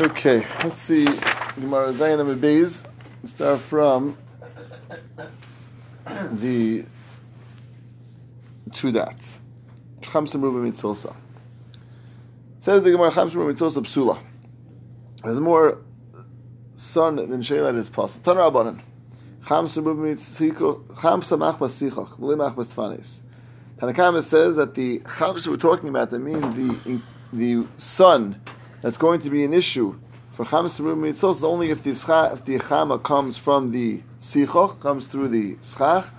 Okay, let's see. Gemara Zayin and Beis. Start from the two dots. Chamsa Ruba Mitzilsa. Says the Gemara Chamsa Ruba Mitzilsa Psula. There's more sun than Shayla is possible. Tan Rabbanan. Chamsa Ruba Mitzilsa. Chamsa Machmas Sichach. V'li Machmas Tfanis. Tanakama says that the Chamsa we're talking about, that means the, the sun that's going to be an issue for chametz mitzvot is only if the if the chama comes from the sichoch, comes through the schach.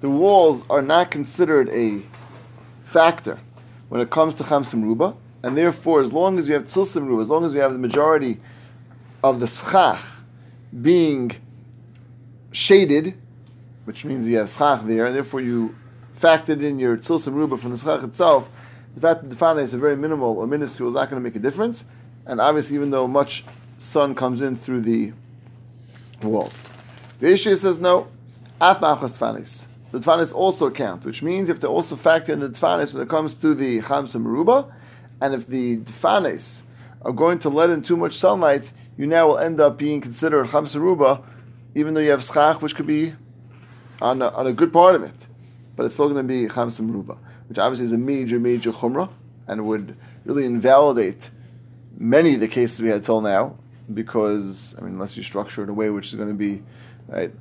The walls are not considered a factor when it comes to chamsim ruba, and therefore, as long as we have tzilsim ruba, as long as we have the majority of the schach being shaded, which means you have schach there, and therefore you factored in your tzilsim ruba from the schach itself the fact that the fana is very minimal or minuscule is not going to make a difference. And obviously, even though much sun comes in through the walls. The issue says no, af tfanis. The tfanis also count, which means you have to also factor in the tfanis when it comes to the chamsa meruba. And if the tfanis are going to let in too much sunlight, you now will end up being considered chamsa meruba, even though you have schach, which could be on a, on a good part of it. But it's still going to be chamsa ruba, which obviously is a major, major chumrah, and would really invalidate many of the cases we had till now, because, I mean, unless you structure it in a way which is going to be, right,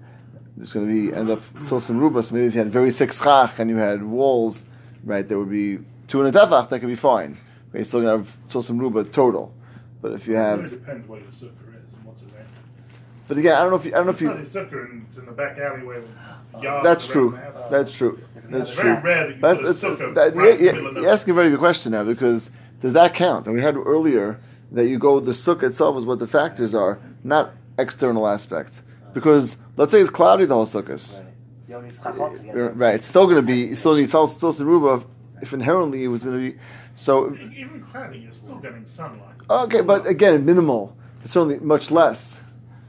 there's going to be, end up still some ruba, so maybe if you had very thick schach and you had walls, right, there would be two and a tefach, that could be fine. But you're still going to have still some ruba total. But if you have... It really depends what your sukkah is and what's around. But again, I don't know if you, I don't know if you... It's not a sukkah and it's in the back alleyway. Yards That's true. That's true. That's very true. rare that you that's, put a that, that, yeah, you're asking a very good question now because does that count? And we had earlier that you go the sukkah itself is what the factors are, not external aspects. Because let's say it's cloudy the whole sukkah. Right. You don't need schach. Uh, right, it's still going to be. You still need still still some ruba if inherently it was going to be. So Even cloudy, you're still getting sunlight. okay, but again, minimal. It's certainly much less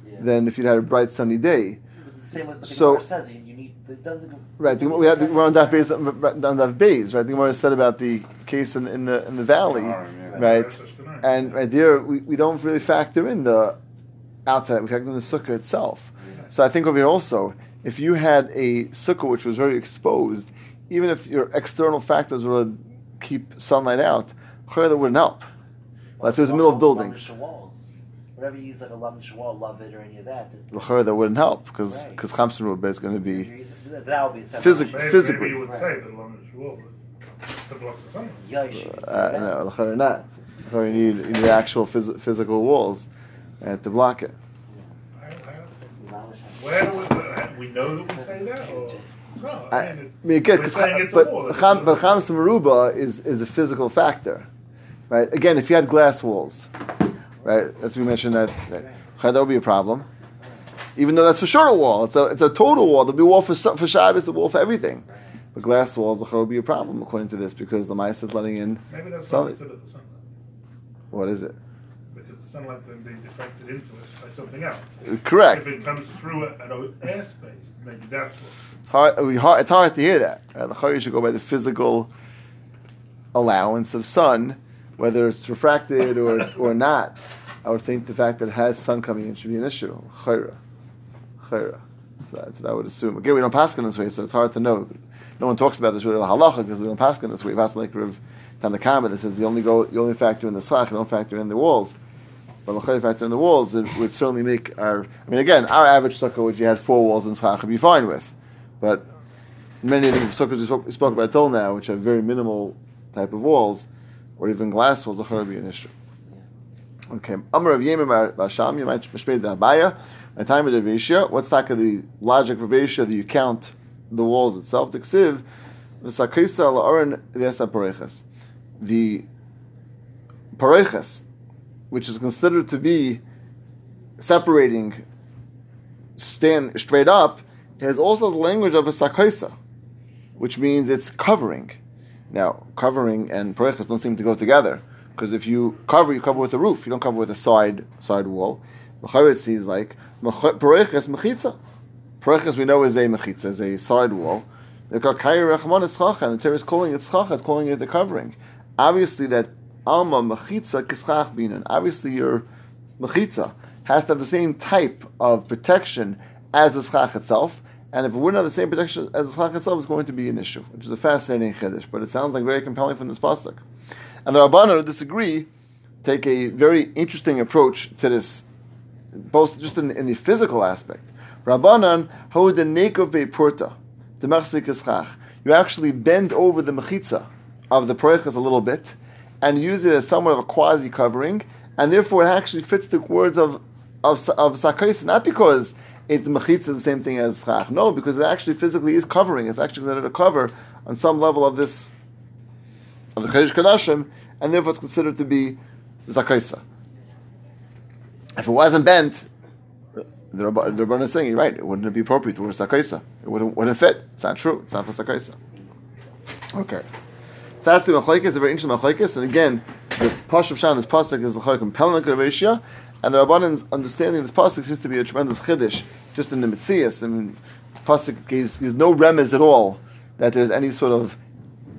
Yeah. than if you had a bright sunny day. But the same with the So- Gemara says you, you need the doesn't Right, the, we had we're on Daf Bays, on Daf Bays, right? The Gemara said about the case in, in the in the valley, right? That's. And right there, we, we don't really factor in the outside. We factor in the sukkah itself. So I think over here also, if you had a sukkah which was very exposed, even if your external factors would keep sunlight out, that wouldn't help. Let's say it was the middle of building. Whatever you use like a lavishah wall, love it or any of that. That wouldn't help because Right. because Chamsun Ruba is going to be you're- That would be a separate Physic- Maybe, physically. maybe you would Right. say that along as wall, but that blocks the sunlight. Yeah, you should see uh, that. no, l'chara not. L'chara You need, you need actual phys- physical walls uh, to block it. I- I- Where was the, we know that we say that, or no? I, I I mean, it, mean, again, we're 'cause saying cha- it's a but wall. cham, but Chams Maruba is, is a physical factor, right? Again, if you had glass walls, right, as we mentioned, that right, that would be a problem. Even though that's for sure a wall, it's a it's a total wall. There'll be a wall for for Shabbos, a wall for everything. But glass walls, the would be a problem according to this because the mice is letting in. Maybe that's not sunlight. considered the sunlight. What is it? Because the sunlight then being deflected into it by something else. Correct. If it comes through it at an airspace, maybe that's what. hard, it would be hard, it's hard to hear that. Right? The Chayy should go by the physical allowance of sun, whether it's refracted or or not. I would think the fact that it has sun coming in should be an issue. Chayra. Chayra. That's what, that's what I would assume. Again, we don't pass in this way, so it's hard to know. No one talks about this really halacha because we don't pass in this way. Pass like Rav Tanakama that says you only go, you only factor in the slach, you don't factor in the walls. But the factor in the walls, it would certainly make our. I mean, again, our average sukkah, which you had four walls and schach, would be fine with. But many of the sukkahs we spoke, we spoke about till now, which have very minimal type of walls, or even glass walls, the would be an issue. Okay, Amar of Yemim Basham, you might mishmei Abaya. At time of the Rishya, what's like the logic of Rishya that you count the walls itself? The Ksiv, v'sakrisa la'oren v'yesa pareches. The pareches, which is considered to be separating, stand straight up, has also the language of a sakrisa, which means it's covering. Now, covering and pareches don't seem to go together. Because if you cover, you cover with a roof. You don't cover with a side side wall. The Mecharet sees like mechitza. Pareches we know is a mechitza, is a side wall. The Karkaya Rechmon is Chacha, and the Torah is calling it Chacha, it's calling it the covering. Obviously, that Alma Mechitza Kischach Binan. Obviously, your Mechitza has to have the same type of protection as the Schach itself. And if it wouldn't have the same protection as the Schach itself, it's going to be an issue, which is a fascinating Chiddush, but it sounds like very compelling from this Pasuk. And the Rabbanan who disagree take a very interesting approach to this, both just in, in the physical aspect. Rabbanan, how the nekov be'purta, the ischach. You actually bend over the mechitza of the proichas a little bit and use it as somewhat of a quasi covering, and therefore it actually fits the words of of, of sakais, not because it's mechitza the same thing as schach. No, because it actually physically is covering. It's actually considered a cover on some level of this of the Kodesh Kadashim, and therefore it's considered to be Zakaisa. If it wasn't bent, the Rabban is saying, you're right, it wouldn't be appropriate to wear Zakaisa. It wouldn't, wouldn't fit. It's not true. It's not for Zakaisa. Okay. So that's the Machlaikis, a very interesting Machlaikis, and again, the Pashup Shan, this Pasuk is the Pelnik Ravishia, and the Rabbanan's understanding of this Pasuk seems to be a tremendous Chiddush, just in the Mitzias. I mean, Pasuk gives, gives no remez at all that there's any sort of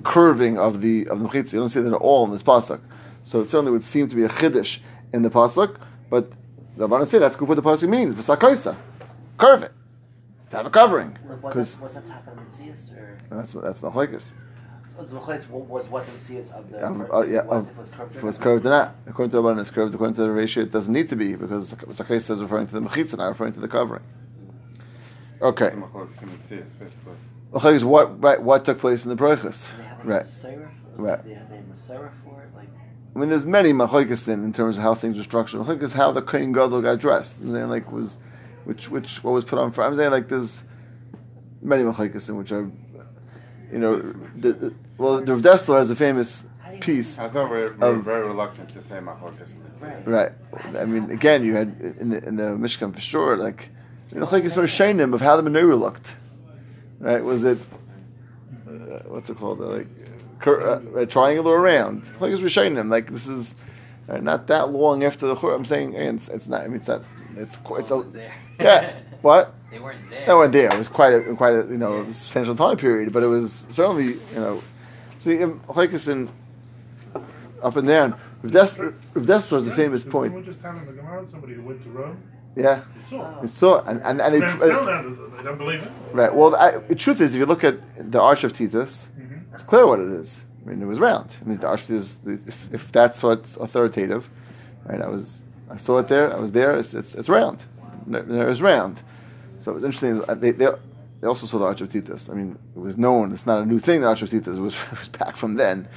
curving of the of the mechitza. You don't see that at all in this pasuk. So it certainly would seem to be a chiddush in the pasuk, but the Rabbanan say that's what the pasuk means. V'sakaisa, curve it, to have a covering, Like, was because that, was that Taka Mitzias or that's what that's machlekes. so the Mechais was what the Mitzias of the Um, cur- uh, yeah, was, um, if it was curved or If it was not? curved or not, according to the Rabbanan, it's curved. According to the ratio, it doesn't need to be because sakaisa is referring to the mechitza, not referring to the covering. Okay, Some machlokes in the tzitz, basically. machlekes. What right? What took place in the brachas? Did they have any Right. Masorah? Right. it- They have a Masorah for it, like I mean, there's many machlekes in, in terms of how things were structured. Machlekes how the kohen gadol got dressed. I'm saying like was, which which what was put on for. I'm saying like there's many machlekes in which are, you know, the, the, well, the Rav Dessler has a famous How do you- piece. I thought we were, we're Of- very reluctant to say machlokes in the tzitz. Right. Right. I mean, again, you had in the in the Mishkan for sure, like you know, machlekes were shainim of how the menorah looked. Right? Was it uh, what's it called? Uh, like cur- uh, a triangle or round? Machlekes were shainim. Like this is. uh, not that long after the Chur, I'm saying it's, it's not. I mean, it's not. It's quite. It's a, it was there. yeah. What? They weren't there. They weren't there. It was quite a quite a you know substantial time period, but it was certainly you know. See, Machlekes in up and down. Rav Dessler, Rav Dessler is a famous Did point. just in the Gemara somebody who went to Rome? Yeah. They saw. It's so, and, and, and they, uh, they don't believe it. right. Well, I, the truth is, if you look at the Arch of Titus, it's clear what it is. I mean, it was round. I mean, the Titus, if, if that's what's authoritative, right? I was, I saw it there. I was there. It's, it's, it's round. There is round. So it's interesting. They, they, they also saw the Arch of Titus. I mean, it was known. It's not a new thing. The Arch of Titus it was, it was back from then.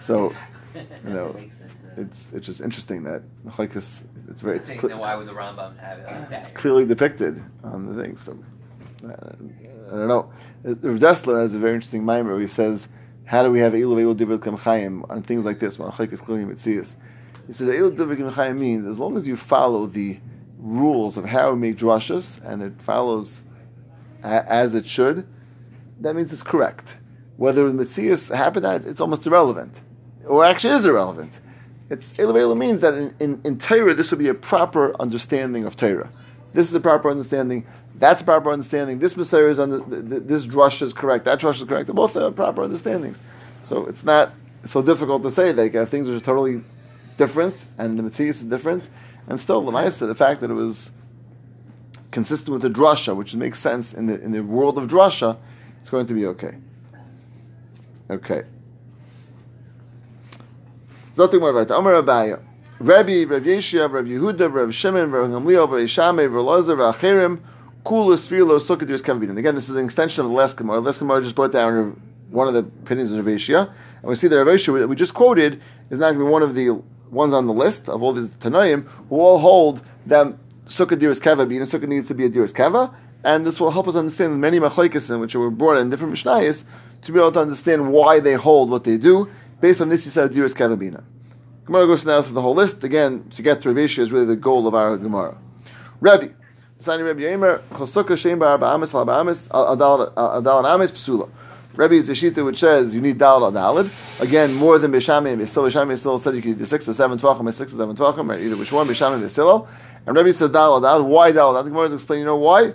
So, you know, That makes sense, yeah. it's it's just interesting that Machlekes, it's very it's then why would the Rambam have it like that? clearly depicted on the thing. So uh, I don't know. Rav Dessler has a very interesting mimer where he says, "How do we have Elu Elu Divrei Kam Chaim on things like this?" He says Elu Divrei Kam means as long as you follow the rules of how we make drushes and it follows as it should, that means it's correct. Whether the Mitzias happened, it's almost irrelevant, or actually is irrelevant. It's Elu means that in, in, in Torah this would be a proper understanding of Torah. This is a proper understanding. That's proper understanding. This Messiah is under, th- th- this drush is correct. That drush is correct. They're both uh, proper understandings. So it's not so difficult to say that uh, things are totally different and the Matthias is different, and still the Maisa, the fact that it was consistent with the drasha, which makes sense in the in the world of drasha, it's going to be okay. Okay. Zotik more right. Amar Abaya. Rabbi, Rav Yeshia, Rav Yehuda, Rav Shimon, Rav Gamliel, Rav Yishameh, Rav Lazar, Rav Acherim, Kulas, Filo, Sukkadius, Kavabin. Again, this is an extension of the last Gemara. The last Gemara just brought down one of the opinions of Rav And we see that Rav that we just quoted, is not going to be one of the ones on the list of all these Tanaim who all hold that Sukkah Diris Kava, being Sukkah needs to be a Diris Kava. And this will help us understand many machlekes in which were brought in different mishnayos to be able to understand why they hold what they do. Based on this, you said Diris Kava Bina. Gemara goes now through the whole list. Again, to get to Rav is really the goal of our Gemara. Rabbi. Sani Rabbi Yemer, Chosukah Shem Bar Ba'amis Al Ba'amis Adal Amis Psula. Rabbi is the Shita which says you need Dal Adalid. Again, more than Bishamim. Still, Bishamim still said you could do six or seven Tvachim six or seven Tvachim, or either which one, Bishamim or Silo. And Rabbi says Dal Adalid. Why Dal Adalid? The Gemara is explaining, you know why?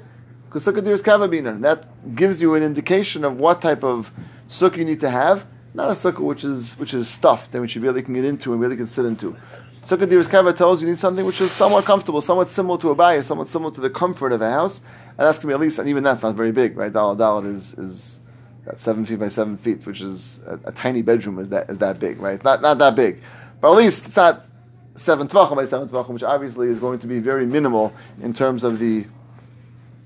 because sukkah diras kava binan. That gives you an indication of what type of sukkah you need to have. Not a sukkah which is which is stuffed and which you really can get into and really can sit into. Sukkah diras kava tells you you need something which is somewhat comfortable, somewhat similar to a bayah, somewhat similar to the comfort of a house, and that's gonna be at least, and even that's not very big, right? Dalit dalit is is seven feet by seven feet, which is a, a tiny bedroom is that is that big, right? It's not not that big, but at least it's not seven tvachim by seven tvachim, which obviously is going to be very minimal in terms of the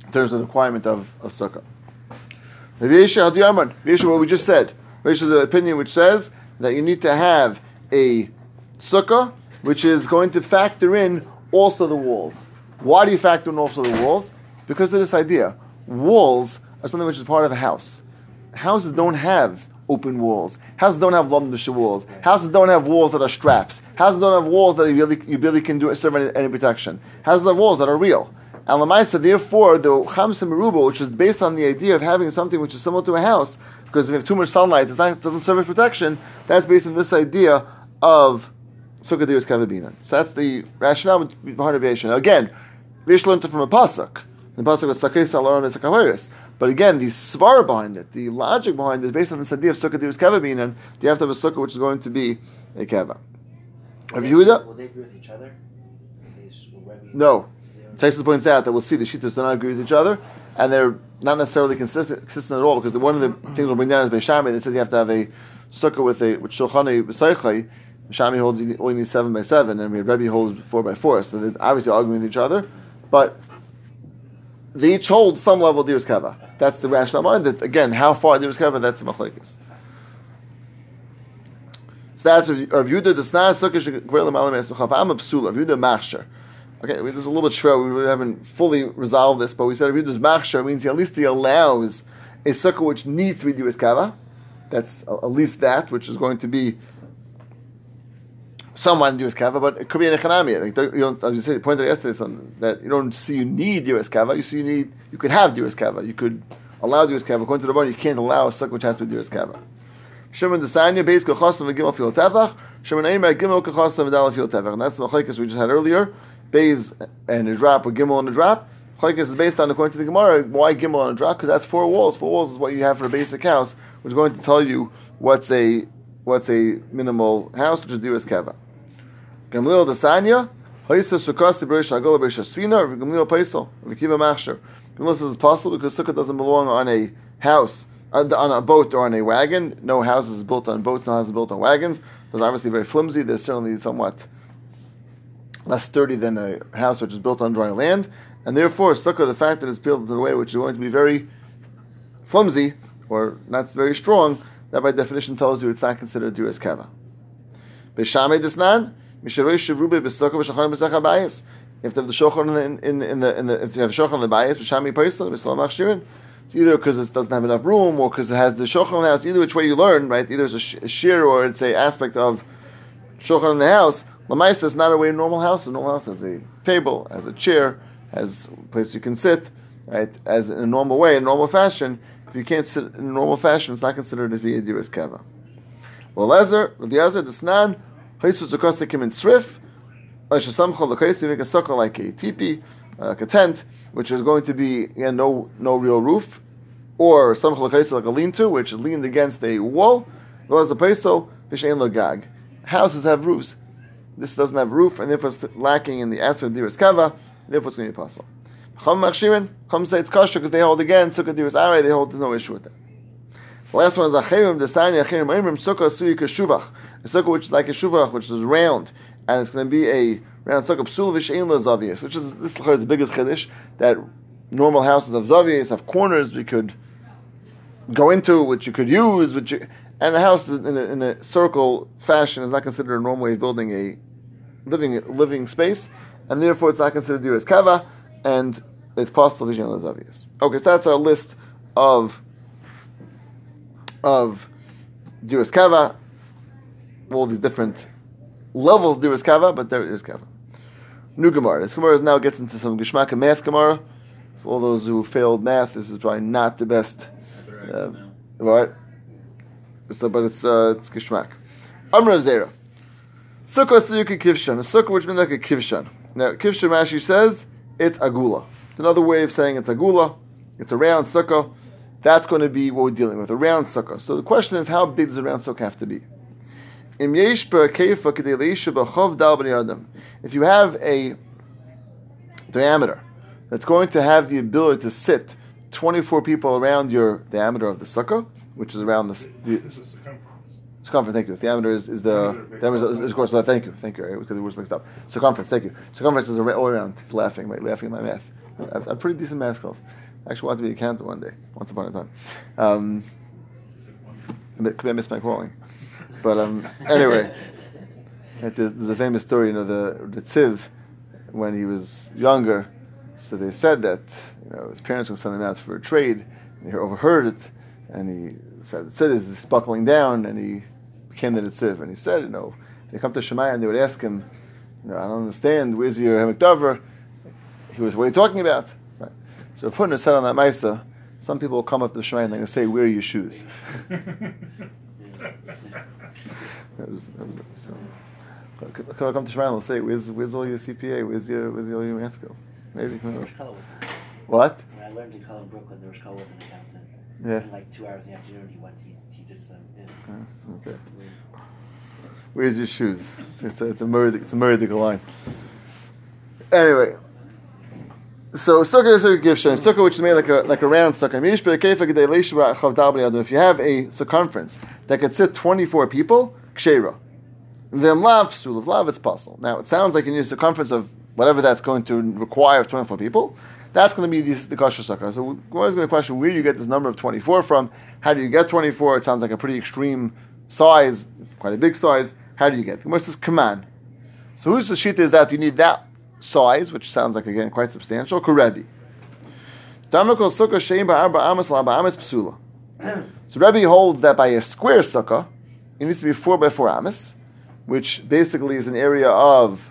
in terms of the requirement of, of sukkah. What we just said. Rabbi Yeshua, the opinion which says that you need to have a sukkah which is going to factor in also the walls. Why do you factor in also the walls? Because of this idea. Walls are something which is part of a house. Houses don't have open walls. Houses don't have London walls. Houses don't have walls that are straps. Houses don't have walls that you really, you can do serve any, any protection. Houses have walls that are real. And Lamaisa, therefore, the Chamsa Meruba, which is based on the idea of having something which is similar to a house, because if you have too much sunlight, it doesn't serve as protection, that's based on this idea of Sukkah Diras Kavabinan. So that's the rationale behind aviation. Again, Vish learned it from a Pasuk. The Pasuk was Sakis Aloram Esakaviris. But again, the svar behind it, the logic behind it, is based on this idea of Sukkah Diras Kavabinan. You have to have a Sukkah which is going to be a Kava. Rav Yehuda? Will they agree with each other? Will they- will Rebbe- No. Tyson points out that we'll see the Shitas do not agree with each other, and they're not necessarily consistent, consistent at all, because one of the things we'll bring down is Beishami that says you have to have a sukkah with a with Shulchani B'Seichai. Shami holds only need seven by seven, and we Rebbe holds four by four. So they're obviously arguing with each other, but they each hold some level of Diras Kava. That's the rationale behind it. Again, how far Diras Kava, that's the Machlekes. So that's Rav Yehuda, the Snar Sukkah Shegvrei L'malam Esmechav. I'm a psul. Rav Yehuda Machsher. Okay, this is a little bit shrill. We haven't fully resolved this, but we said Rav Yehuda's Machsher means at least he allows a sukkah which needs to be Diras Kava. That's at least that, which is going to be someone Diras Kava, but it could be an Echanami. Like, you don't, as you said, pointed yesterday, son, that you don't see you need Diras Kava. You see you need, you could have Diras Kava. You could allow Diras Kava. According to the Rebbe, you can't allow a sukkah which has to be Diras Kava. Shimon Desanya, Beis Kochasim V'Gimel Fil Tevach. Shimon Eimer Gimel Kochasim V'Dal Fil Tevach. And that's the Machlekes we just had earlier. Beis and a drop, or Gimel and a drop. Machlekes is based on, according to the Gemara, why Gimel and a drop? Because that's four walls. Four walls is what you have for a basic house, which is going to tell you what's a what's a minimal house, which is Diras Keva. Gamliel Desanya, Haisa Sukkos Berish Agol Berish Asfina, Gamliel Paisel, Vikiva Machsher. Gamliel says it's possible because Sukkah doesn't belong on a house, on a boat or on a wagon. No house is built on boats, no house is built on wagons. They're obviously very flimsy. They're certainly somewhat less sturdy than a house which is built on dry land. And therefore, Sukkah, the fact that it's built in a way which is going to be very flimsy or not very strong, that by definition tells you it's not considered Duras Kava. Beshame Disnan, If they have the shochan in, in, in the in the if you have in the achshirin. It's either because it doesn't have enough room, or because it has the shochan in the house. Either which way you learn, right? Either it's a, sh- a shear or it's a aspect of shochan in the house. Lamaisa is not a way a normal house. A normal house has a table, has a chair, has a place you can sit, right? As in a normal way, in normal fashion. If you can't sit in a normal fashion, it's not considered to be a diras kava. Well, Lezer, the Eliezer, the Snan, Haisus Zakostikim in you make a sukkah like a teepee, like a tent, which is going to be again, no no real roof, or Samcha Lakais like a lean-to, which is leaned against a wall. Well, as a paisel, Vishain Lagag. Houses have roofs. This doesn't have roof, and therefore it's lacking in the aspect of Diras Kava, therefore it's going to be possible. Chum Machshirin, Chum say it's kosher because they hold again, Sukkah Diras Arai, they hold there's no issue with that. The last one is Achirim, Desani, Achirim, Imrim, Sukkah, Suyi, Keshuvach. A sukkah which is like a shuvach, which is round, and it's going to be a round sukkah, Psul Vishain Zavias, which is, this is the biggest chiddush, that normal houses of Zavias have corners we could go into, which you could use, which you, and a house in a, in a circle fashion is not considered a normal way of building a living living space, and therefore it's not considered diras kava, and it's possible vision lazavias. Okay, so that's our list of of diras kava, all these different levels of diras kava, but there is kava. New Gemara. This Gemara now gets into some Geshmak and math Gemara. For all those who failed math, this is probably not the best. Uh, right? So, but it's uh, it's Geshmak. Amra Zera. Sukkah Suyuka Kivshan. A sukkah which means like a Kivshan. Now, Kivshan Rashi says it's Agula. It's another way of saying it's Agula. It's a round sukkah. That's going to be what we're dealing with, a round sukkah. So the question is, how big does a round sukkah have to be? If you have a diameter that's going to have the ability to sit 24 people around your diameter of the sukkah, which is around the, the circumference. circumference. Thank you. The diameter is, is the diameter is, of course. Thank you. Thank you. Because it was mixed up. Circumference. Thank you. Circumference is all around. He's laughing. Right? Laughing at my math. I'm, pretty decent math skills. I actually wanted to be a accountant one day. Once upon a time. Um, maybe I missed my calling. But um, anyway, there's, there's a famous story. You know, the the Tziv, when he was younger. So they said that you know his parents were sending him out for a trade, and he overheard it, and he said, "The Tzid is buckling down," and he became the Netziv, and he said, "You know, they come to Shemai and they would ask him, you know, I don't understand, where's your Hemek Dover?" He was, "What are you talking about?" Right. So Rav Hutner said on that Maisa, some people will come up to the Shemai and they're going to say, "Where are your shoes?" That was- that was- so, Come come to Shemai and say, "Where's where's all your CPA? Where's your where's all your math skills?" Maybe who knows? Rosh Kolah was What? when I learned in in Brooklyn, the Rosh was an accountant. Yeah. In like two hours in the afternoon, he went. He, he did some. Yeah. Oh, okay. Where's your shoes? It's, it's a it's a murder it's a murder line. Anyway, so sukkah is a gift shayim. Sukkah which is made like a like a round sukkah. If you have a circumference that could sit twenty four people, kshera. Then lav psul. If lav, it's possible. Now it sounds like you need a circumference of whatever that's going to require of twenty four people. That's going to be the, the kosher sukkah. So we're always going to question where do you get this number of twenty four from? How do you get twenty four? It sounds like a pretty extreme size, quite a big size. How do you get? The Gemara says, "Come on." So whose shita is that? You need that size, which sounds like again quite substantial. Psula. So Rebbe holds that by a square sukkah, it needs to be four by four amas, which basically is an area of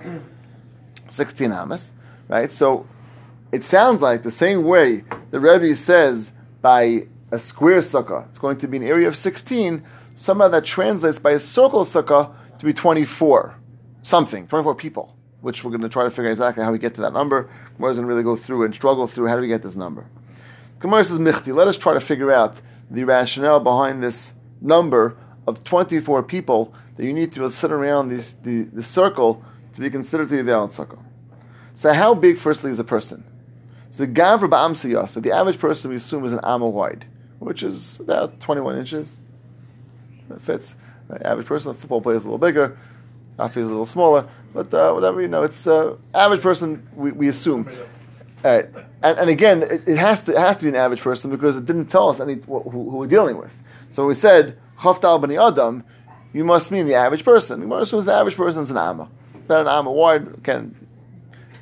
sixteen amas, right? So it sounds like the same way the Rebbe says by a square sukkah, it's going to be an area of sixteen. Somehow that translates by a circle sukkah to be twenty-four, something, twenty-four people, which we're going to try to figure out exactly how we get to that number. Gemara going to really go through and struggle through how do we get this number. Gemara says, Michti, let us try to figure out the rationale behind this number of 24 people that you need to sit around this, the, the circle to be considered to be a valid circle. So, how big, firstly, is a person? So, Gavra so the average person we assume is an amma wide, which is about 21 inches. That fits. The average person, a football player is a little bigger, Afi is a little smaller, but uh, whatever, you know, it's uh, average person we, we assume. All right, and, and again, it, it has to it has to be an average person because it didn't tell us any who, who we're dealing with. So we said chaftal bani adam, you must mean the average person. The Gemara assumes the average person is an amma. About an amma wide can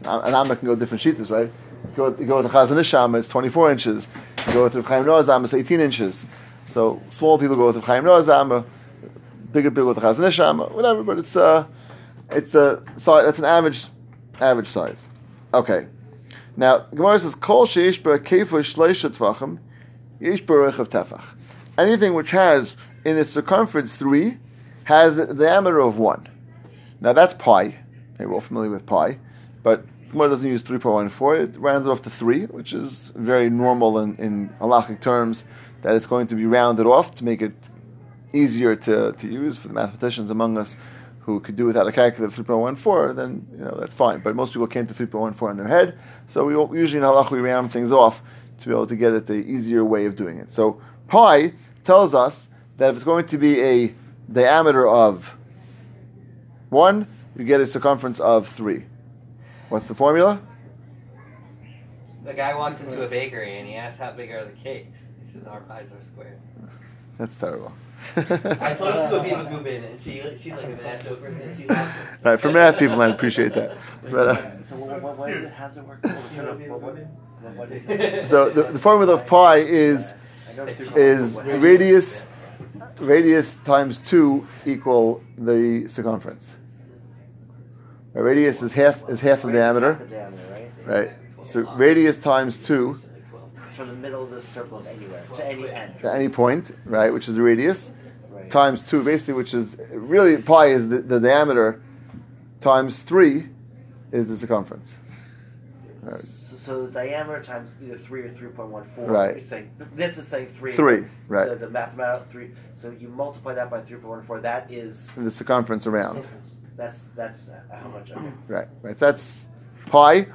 an amma can go different sheetas, right? You go, go with the Chazon Ish amma, it's 24 inches. You go with the Chaim Naeh's amma, it's 18 inches. So small people go with the Chaim Naeh's amma, bigger people with the Chazon whatever. But it's uh, it's a so that's an average average size. Okay. Now, Gemara says, "Kol sheish ber kefu shleisha tvachim, tefach." Anything which has in its circumference three has the diameter of one. Now that's pi. Okay, we're all familiar with pi, but Gemara doesn't use three point one four. It rounds off to three, which is very normal in, in halachic terms. That it's going to be rounded off to make it easier to, to use for the mathematicians among us who could do without a calculator 3.14, then you know that's fine. But most people came to 3.14 in their head, so we usually in halach we round things off to be able to get at the easier way of doing it. So pi tells us that if it's going to be a diameter of one, you get a circumference of three. What's the formula? The guy walks into a bakery and he asks how big are the cakes. He says our pies are square. That's terrible. I told him to go Viva Gubin and she she's like a math joker and she laughs. right, for math people might appreciate that. But, uh, So what, what, what is it? How's it work? What, You what, what, what, what is it? so the, the formula of pi is I know it's is radius radius times two equal the circumference. A radius is half is half the diameter, right? right? So radius times two It's from the middle of the circle to anywhere, to any end. at any point, right, which is the radius, Right. times two, basically, which is really pi is the, the diameter, times three is the circumference. Right. So So, so the diameter times either three or three point one four. Right. You're saying this is saying three. Three, right. The, the mathematical three. So you multiply that by three point one four. That is The circumference around. that's that's uh, how much. Okay. Right, right. That's pi,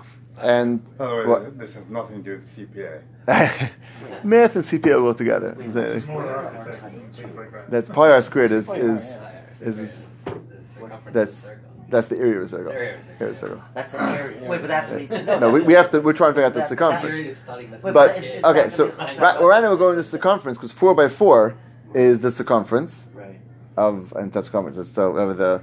and By the way, what? this has nothing to do with CPA. math and CPA go together. Smart architects, things like. That's pi r squared is is is The circumference that's- of the circle. that's the area of a circle. Area of a circle. Area of a circle. That's an area. Wait, but that's what we need to know. No, we, we have to. We're trying to figure out the That- circumference. You're But- But is- is okay, that so right, well, right now we're going to the circumference because four by four is the circumference Right. of and that's circumference. It's the whatever the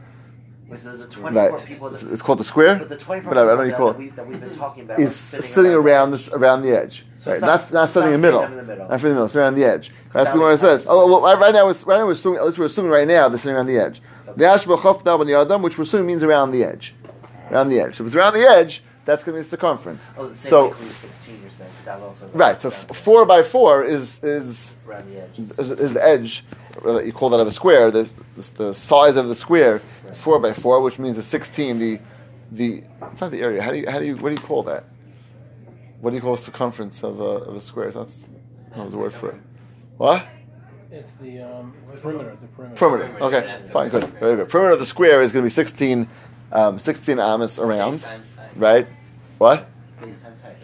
Wait, there's the twenty-four right. people. It's, That, it's called the square. but the twenty-four Whatever, I don't know you call that, it. we, that we've been talking about Is sitting, sitting around the this around the edge, So right? Not not- not sitting in the middle. in the middle. Not in the middle. It's around the edge. That's the one it says. Oh, well, right now, it's, right now we're assuming. At least we're assuming right now they're sitting around the edge. The ashba chofta ben yadam, which we're assuming means around the edge, around the edge. So if it's around the edge, that's going to be the circumference. Oh, the same So sixteen. You're saying that right. So f- four by four is is around the edge. is, is the edge. You call that of a square. The, the size of the square is four by four, which means the sixteen. The the it's not the area. How do you how do you what do you call that? What do you call the circumference of a of a square? That's what was the word for it? What? It's the um, perimeter. The perimeter. Perimeter. Okay, fine, good, very good. Perimeter of the square is going to be 16, um, 16 amas around, Base times height. right? What? Base times height.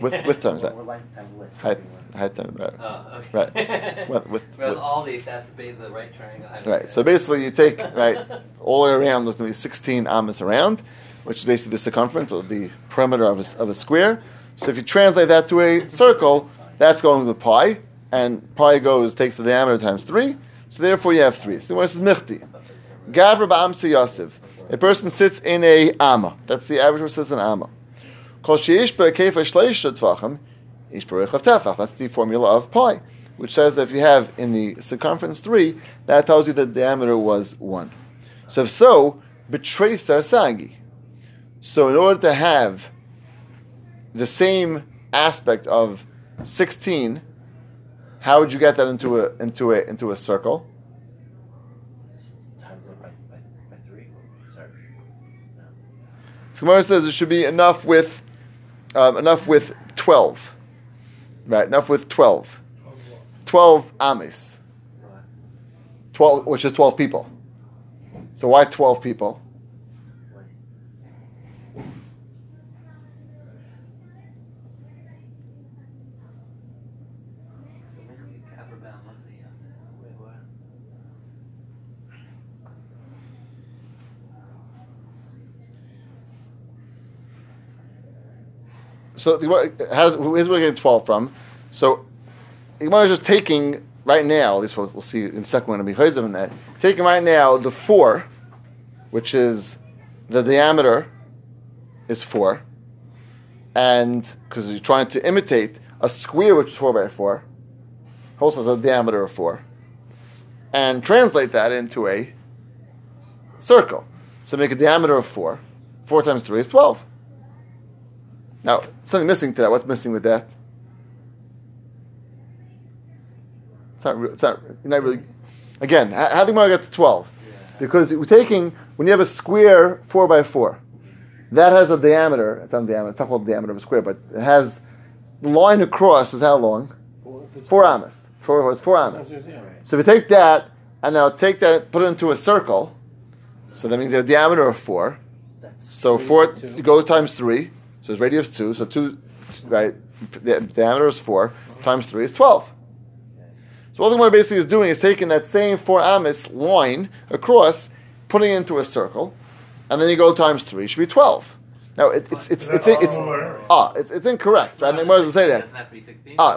With with times that Or length times width. height height times right. Oh, okay. Right. With- with- with- all these has to be the right triangle. Right. So basically, you take right all the way around. There's going to be 16 amas around, which is basically the circumference or the perimeter of a, of a square. So if you translate that to a circle, that's going with pi, and pi goes takes the diameter times three. So therefore, you have three. So the says michti. Gavra ba'amsa yasiv. A person sits in a amma. That's the average person sits in an amma. Kol sheish be'kefa shleisha tvachim, ish be'rechav tefach. That's the formula of pi, which says that if you have in the circumference three, that tells you the diameter was one. So if so, betray sarsagi. So in order to have the same aspect of 16, how would you get that into a into a into a circle? Times it by, by, by three. Sorry. So Gemara says it should be enough with um, enough with twelve, right? Enough with twelve. Twelve amis, twelve, which is twelve people. So why twelve people? So basically, cover bound, what's the answer? Wait, what? So has here's where we're getting twelve from. So the Gemara is just taking right now. At least we'll, we'll see in second when we be in that. Taking right now the four, which is the diameter is four, and because you're trying to imitate a square which is four by four, also has a diameter of four, and translate that into a circle. So make a diameter of four. Four times three is twelve. Now, something missing to that. What's missing with that? It's not. Re- it's not. You're not really. Again, how, do you get to twelve? Because we're taking when you have a square four by four, that has a diameter. It's not a diameter. It's not called the diameter of a square, but it has the line across is how long? Four, if it's Four amas. Four. It's four amas. So if you take that and now take that, put it into a circle, so that means a diameter of four. That's So four you go times three, so it's radius is two. So two, right? The diameter is four times three is twelve. So all the Gemara basically is doing is taking that same four amis line across, putting it into a circle, and then you go times three. Should be twelve. Now it, it's it's it's it's, it's ah it's, it's incorrect, right? The Gemara doesn't say that. Doesn't have be 16. Ah.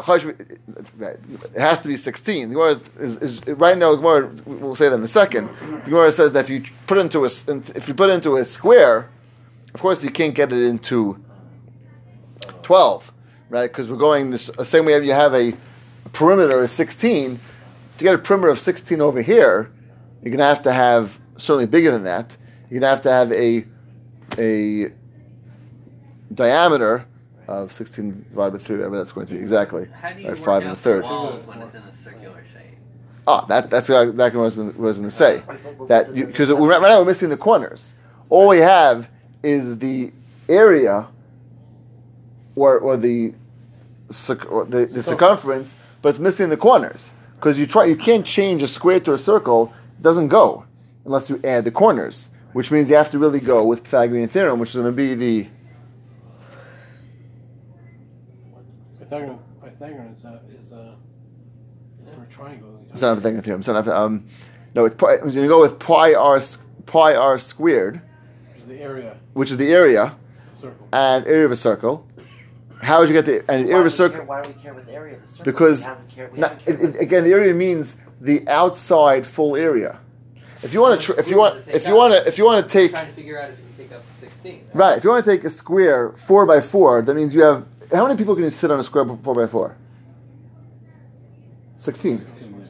It has to be 16. The Gemara is, is, is right now. Gemara, we'll say that in a second. The Gemara says that if you put into a if you put it into a square, of course you can't get it into 12, right? Because we're going this the same way you have a perimeter of 16. To get a perimeter of 16 over here, you're gonna have to have certainly bigger than that. You're gonna have to have a a diameter of 16 divided by 3, whatever that's going to be exactly. How do you Right, work five and a third. walls when it's in a circular shape? Ah, that, that's exactly what I was gonna- what I was going to say. That because right now we're missing the corners. All we have is the area or or the or the, the Circumference. but it's missing the corners because you try you can't change a square to a circle. It doesn't go unless you add the corners, which means you have to really go with Pythagorean theorem, which is going to be the Pythagorean, Pythagorean is, uh, is, uh, is for a triangle. it's not Pythagorean theorem. It's not, um, no, it's pi, you go with pi r pi r squared, Which is the area, which is the area circle. and area of a circle. How would you get the and the area Why of do a we circle? care- Why do we care what the area of the circle? Because we haven't we No, haven't it, it, again, the area means the outside full area. If you want to, tr- if you want, if you want to, if you want to take, trying to figure out if you can take up 16. right, if you want to take a square four by four, that means you have how many people can you sit on a square four by four? Sixteen.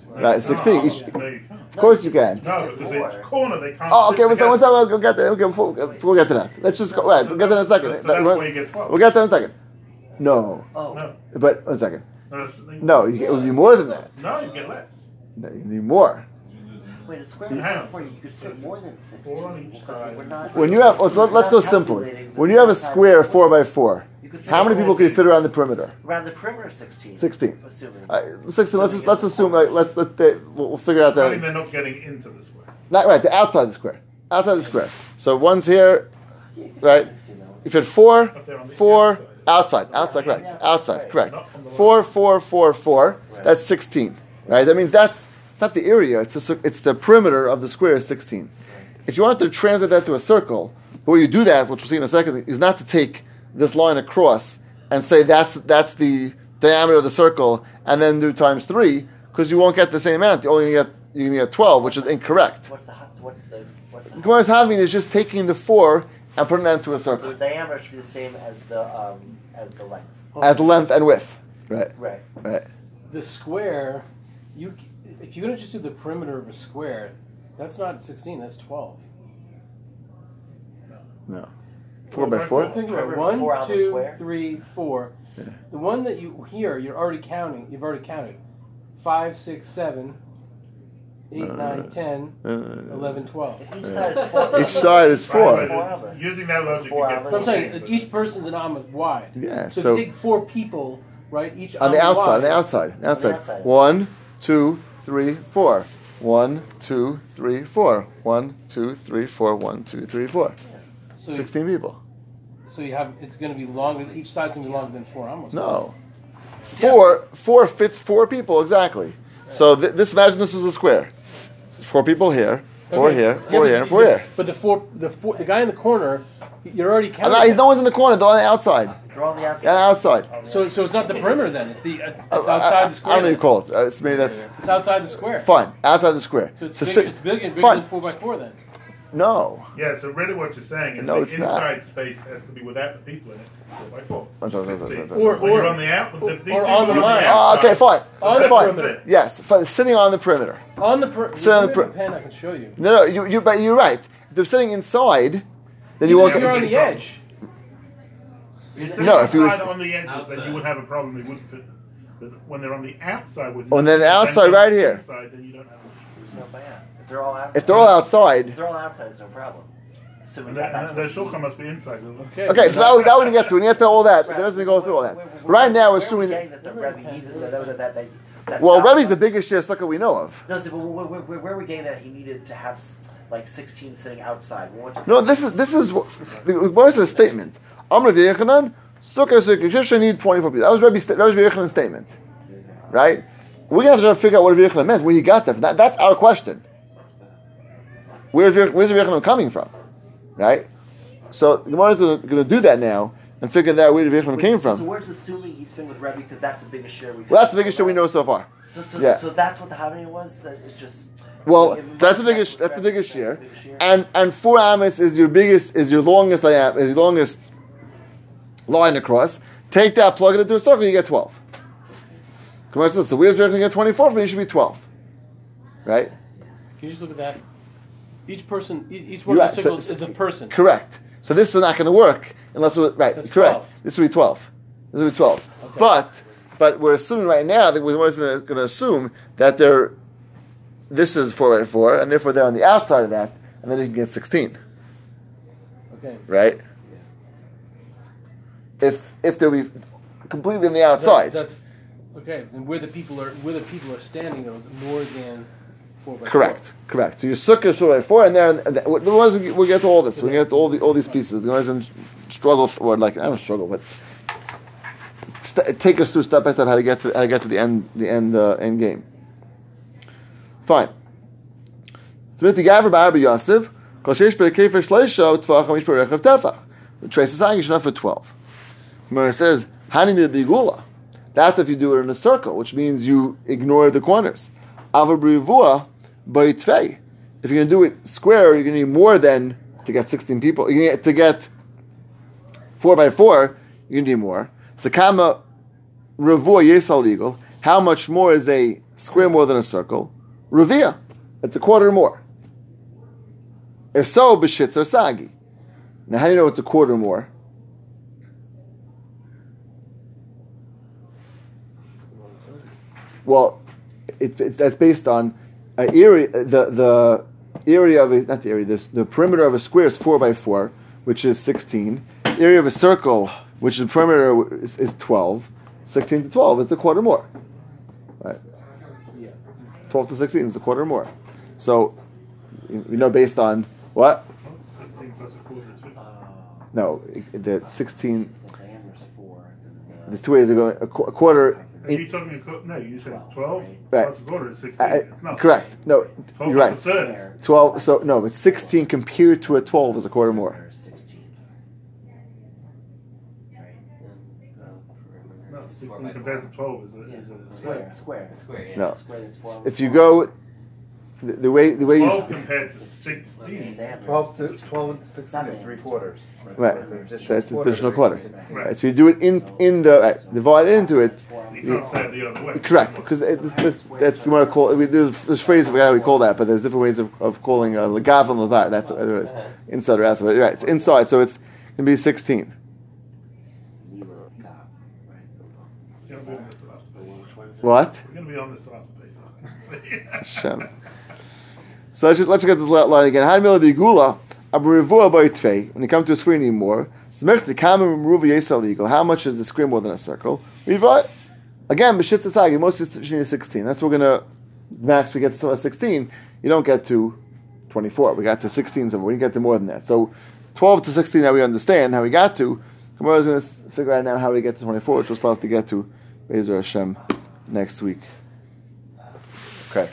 Right, sixteen. No, Each- no, you can't. of course you can. No, because each corner they can't. Oh, sit okay. Well, so together. one second. We'll get there. Okay, before, before we get to that, let's just go. Right, we'll get to that in a second. So that's why you get 12. We'll get there in a second. No. Oh. No. But one second. No, you get, it would be more than that. No, you get less. No, you need more. Wait, a square root you could sit more than sixteen. Four on each side. When you have, let's, let's go simply. When you have a square 4 by 4, how many people can you fit around the perimeter? Around the perimeter, 16. 16. Assuming. Uh, 16, let's, just, let's assume, like, let's, let they, we'll, we'll figure out that. They're not getting into the square. Not right, the outside the square. Outside the square. So one's here, right? You fit 4, 4, outside. outside, outside, correct, outside, correct. Not on the Four, four, four, four. That's sixteen, right? That means that's it's not the area; it's a, it's the perimeter of the square is sixteen. If you want to translate that to a circle, the way you do that, which we'll see in a second, is not to take this line across and say that's that's the diameter of the circle, and then do times three, because you won't get the same amount. You only get you can get twelve, which is incorrect. What's the? What's the what's the? Gemara's having is just taking the four and putting that into a circle. So the diameter should be the same as the um as the length. as length and width. Right, Right. right. The square, you if you're gonna just do the perimeter of a square, that's not 16. That's 12. No. Four Four by by four? four. Think about it. Perimeter One, the two, three, four. The one that you here, you're already counting. You've already counted. Five, six, seven, eight, Uh, nine, ten, Uh, eleven, twelve. If each side is four. Each side is four. Four but of us. Using that logic, four you get us. So I'm saying 14, each person's an arm wide. Yeah, So, so take four people, right? Each on the arm outside, on the outside, the outside. outside. One, two, three, four. One, two, three, four. One, two, three, four. One, two, three, four. So, Sixteen people. so you have it's going to be longer. Each side's going to be longer than four. Almost. No. Four, four fits four people exactly. So th- this imagine this was a square. Four people here, four Okay. here, four but here, and the- four here. But the four, the four, the guy in the corner, you're already uh, counting. now, he's no one's in the corner. They're on the outside. They're on the outside. Yeah, outside. On the So, outside. so it's not the perimeter then. It's the it's, it's I- I- outside I, the square. I don't know what you call it. Uh, it's maybe that's It's outside the square. fine. Outside the square. So it's, So big, sit- it's bigger, bigger fine. than four by four then. No. Yeah, so really what you're saying is No, the it's not. inside space has to be without the people in it, four by four. That's that's that's what- Or- or- on the out, or- the, or on the line. Oh, okay, fine. On the fine. perimeter. Yes, fine. sitting on the perimeter. On the perimeter. So on the the per- pen, I can show you. No, no, you, you, but you're right. If they're sitting inside, then you Even won't if you're get. on the edge. You're No, if he was- inside on the edges, then you would have a problem. They wouldn't fit. But when they're on the outside with Oh, and then the outside right here. Inside, then you don't have an issue. No, but yeah. If they're all outside. If they're all outside, If they're all outside, it's no problem. Assuming And that, that's and the shulchan must be inside. Okay. okay. So that we, that we didn't get to. We didn't get to all that. It Right. doesn't go through all that. Where- where- Right now, we're where are we assuming. getting That, this that Where are Rebbe we that, that, that, that, that well, Rebbe's the biggest share sucker we know of. No, so where, where, where, where are we getting that he needed to have like 16 sitting outside? What No, this is this is what where's the statement? Amr Yechanan, Sukkah Sukkah. You should need twenty four people. That was Rebbe's that was Yechanan's statement, right? We're gonna have to figure out what Yechanan meant, where he got that. That that's our question. Where's Yech- where's Yechanan coming from, right? So the Gemara is going to do that now and figure out where Yechanan came so, So from. where's assuming he's been with Rebbe because that's the biggest share we. Well, that's the biggest share we know so far. So, so, Yeah. so that's what the Havani was. It's just. Well, that's the biggest. That's the biggest that's share, the biggest share. and and four amas is your biggest is your longest layam is your longest line across. Take that, plug it into a circle, you get twelve. Come on, says so where's going to get twenty four from? You should be twelve, right? Can you just look at that? Each person, each one of right. the So- is a person. Correct. So this is not going to work unless we're, right. That's correct. 12. This will be twelve. This will be twelve. Okay. But but we're assuming right now that we're going to assume that they're this is four by four, and therefore they're on the outside of that, and then you can get sixteen. Okay. right? if if they'll be completely on the outside. That- that's okay. Then where the people are where the people are standing though is more than Correct, correct. So your sukkah is four by four, and there, and there- we'll we'll get to all this. We'll get to all the all these pieces. We don't struggle, or like I don't struggle, but st- take us through step by step how to get to how to get to the end the end uh, end game. Fine. So with the Gavra Ba'arba Yosef, Kol Sheish Be'kefer Shleisha Tvach Hamish Be'rechav Tefach. The trace is saying you should have for twelve. Gemara says Hani Bigula. That's if you do it in a circle, which means you ignore the corners. Ava Brivua by Tvei. If you're going to do it square, you're going to need more than to get 16 people. You're gonna, get 4 by 4, you're going to need more. Sakama Ravua Yesal legal. How much more is a square more than a circle? Ravia. It's a quarter more. If so, B'shitz or Sagi. Now, how do you know it's a quarter more? Well, it, it, that's based on area. The the area of a, not the area. The, the perimeter of a square is four by four, which is sixteen. The area of a circle, which is the perimeter, is, is twelve. Sixteen to twelve is a quarter more. Right. Yeah. Twelve to sixteen is a quarter more. So, you you know, based on what? Sixteen plus a quarter. No, the sixteen. The diameter's four. and the- There's two ways of going. A, qu- a quarter. Are you talking, a no, you said twelve Right. plus a quarter is sixteen. Uh, It's not. correct. No, Twelve you're right. plus a third. Twelve. So no, but sixteen compared to a twelve is a quarter more. Diameter's Sixteen. No, Four sixteen by compared to twelve is a, is a square, square. Square, yeah. No. Square that's four. If you go, the, the way the way Twelve you compared to sixteen. Diameter. 12 to 12 into 16 is three quarters. right, The so it's additional quarter. Right. Right, so you do it in in the right, divide into it. You can't say it the other way. Correct, because that's, that's you want to call. We, there's this phrase of how we call that, but there's different ways of, of calling uh, legav and levar. That's what it is. Inside or outside. Right, it's inside, so it's gonna be sixteen. Neither of God, right? We're gonna be on this after this. What? We're gonna be on this after this. Hashem. So let's just let's get this line again. How mila bigula abrivua by tvei. When you come to a square, you need more. Smech the eagle. How much is the square more than a circle? Riva. Again, b'shitz asagi. Most is sixteen. That's what we're gonna max. We get to sixteen. You don't get to twenty-four. We got to sixteen. So we can get to more than that. So twelve to sixteen. Now we understand how we got to. Gemara is going to figure out now how we get to twenty-four, which we'll still have to get to. Bezer Hashem next week. Okay.